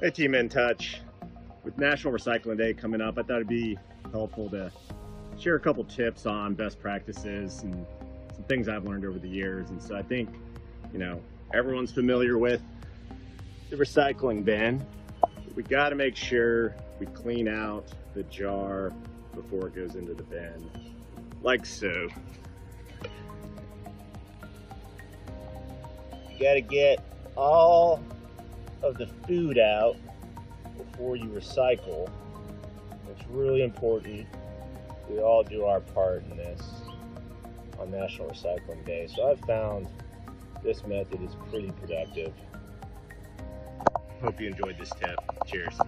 Hey Team In Touch. With National Recycling Day coming up, I thought it'd be helpful to share a couple tips on best practices and some things I've learned over the years. And so I think, you know, everyone's familiar with the recycling bin. We got to make sure we clean out the jar before it goes into the bin, like so. You got to get all of the food out before you recycle. It's really important we all do our part in this on National Recycling Day. So I've found this method is pretty productive. Hope you enjoyed this tip. Cheers.